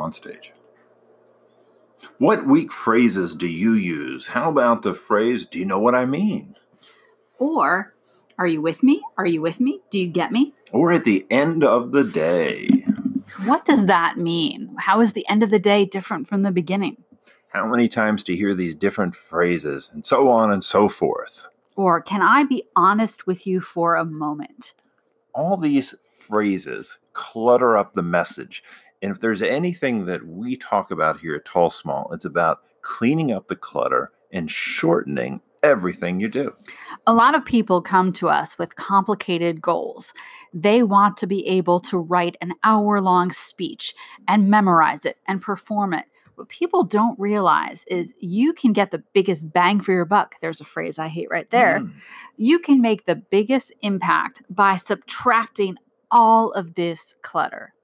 them on stage. What weak phrases do you use? How about the phrase, do you know what I mean? Or, are you with me? Are you with me? Do you get me? Or at the end of the day. What does that mean? How is the end of the day different from the beginning? How many times do you hear these different phrases and so on and so forth? Or, can I be honest with you for a moment? All these phrases clutter up the message. And if there's anything that we talk about here at Tall Small, it's about cleaning up the clutter and shortening everything you do. A lot of people come to us with complicated goals. They want to be able to write an hour long speech and memorize it and perform it. What people don't realize is you can get the biggest bang for your buck. There's a phrase I hate right there. Mm. You can make the biggest impact by subtracting all of this clutter.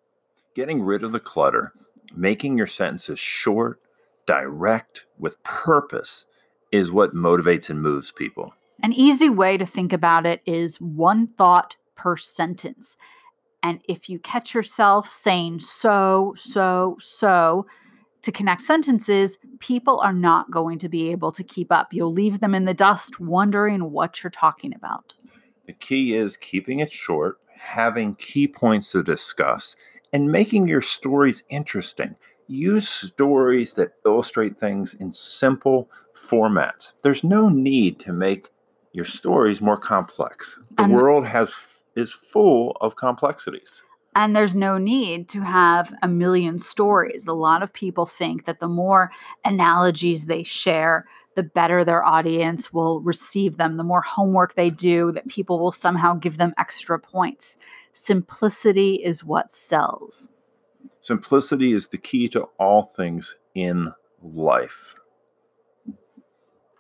Getting rid of the clutter, making your sentences short, direct, with purpose is what motivates and moves people. An easy way to think about it is one thought per sentence. And if you catch yourself saying so, so, so to connect sentences, people are not going to be able to keep up. You'll leave them in the dust wondering what you're talking about. The key is keeping it short, having key points to discuss, and making your stories interesting. Use stories that illustrate things in simple formats. There's no need to make your stories more complex. The And- world has is full of complexities. And there's no need to have a million stories. A lot of people think that the more analogies they share, the better their audience will receive them. The more homework they do, that people will somehow give them extra points. Simplicity is what sells. Simplicity is the key to all things in life.